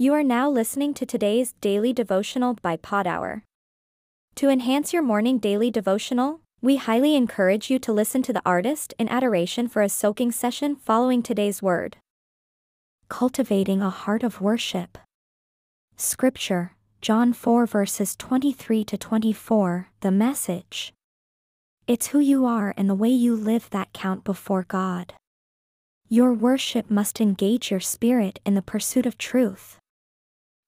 You are now listening to today's daily devotional by Pod Hour. To enhance your morning daily devotional, we highly encourage you to listen to the artist in adoration for a soaking session following today's word. Cultivating a heart of worship. Scripture, John 4 verses 23 to 24, the message. It's who you are and the way you live that count before God. Your worship must engage your spirit in the pursuit of truth.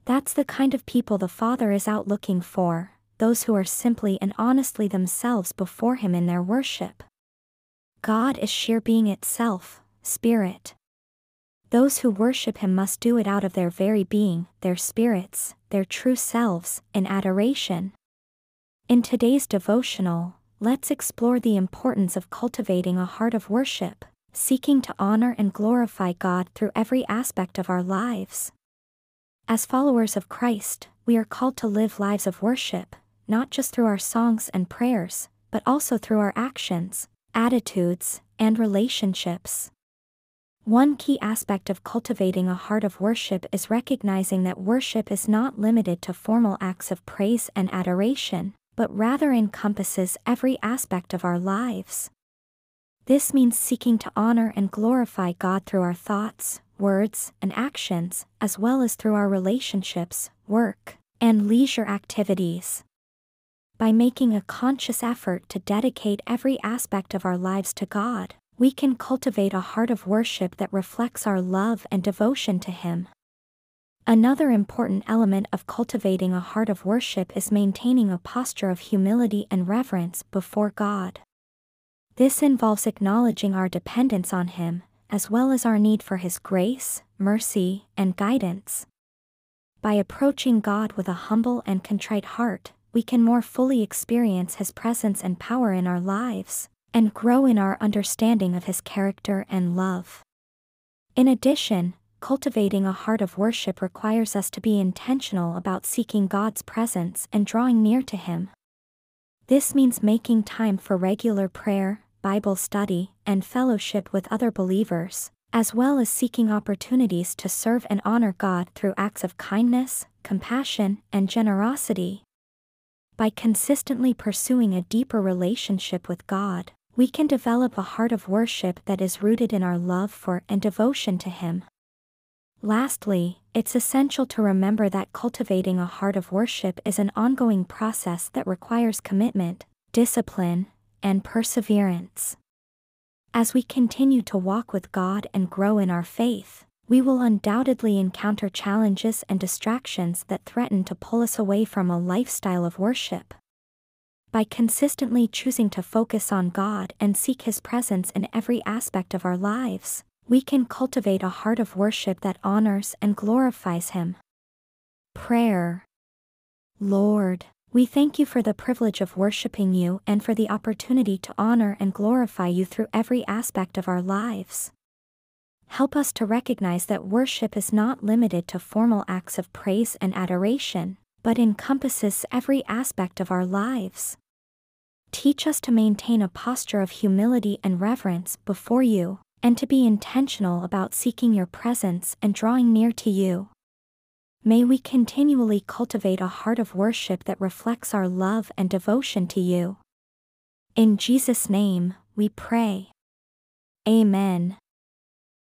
That's the kind of people the Father is out looking for, those who are simply and honestly themselves before Him in their worship. God is sheer being itself, spirit. Those who worship Him must do it out of their very being, their spirits, their true selves, in adoration. In today's devotional, let's explore the importance of cultivating a heart of worship, seeking to honor and glorify God through every aspect of our lives. As followers of Christ, we are called to live lives of worship, not just through our songs and prayers, but also through our actions, attitudes, and relationships. One key aspect of cultivating a heart of worship is recognizing that worship is not limited to formal acts of praise and adoration, but rather encompasses every aspect of our lives. This means seeking to honor and glorify God through our thoughts, words, and actions, as well as through our relationships, work, and leisure activities. By making a conscious effort to dedicate every aspect of our lives to God, we can cultivate a heart of worship that reflects our love and devotion to Him. Another important element of cultivating a heart of worship is maintaining a posture of humility and reverence before God. This involves acknowledging our dependence on Him as well as our need for His grace, mercy, and guidance. By approaching God with a humble and contrite heart, we can more fully experience His presence and power in our lives, and grow in our understanding of His character and love. In addition, cultivating a heart of worship requires us to be intentional about seeking God's presence and drawing near to Him. This means making time for regular prayer, Bible study, and fellowship with other believers, as well as seeking opportunities to serve and honor God through acts of kindness, compassion, and generosity. By consistently pursuing a deeper relationship with God, we can develop a heart of worship that is rooted in our love for and devotion to Him. Lastly, it's essential to remember that cultivating a heart of worship is an ongoing process that requires commitment, discipline, and perseverance. As we continue to walk with God and grow in our faith, we will undoubtedly encounter challenges and distractions that threaten to pull us away from a lifestyle of worship. By consistently choosing to focus on God and seek His presence in every aspect of our lives, we can cultivate a heart of worship that honors and glorifies Him. Prayer Lord, we thank you for the privilege of worshiping you and for the opportunity to honor and glorify you through every aspect of our lives. Help us to recognize that worship is not limited to formal acts of praise and adoration, but encompasses every aspect of our lives. Teach us to maintain a posture of humility and reverence before you, and to be intentional about seeking your presence and drawing near to you. May we continually cultivate a heart of worship that reflects our love and devotion to you. In Jesus' name, we pray. Amen.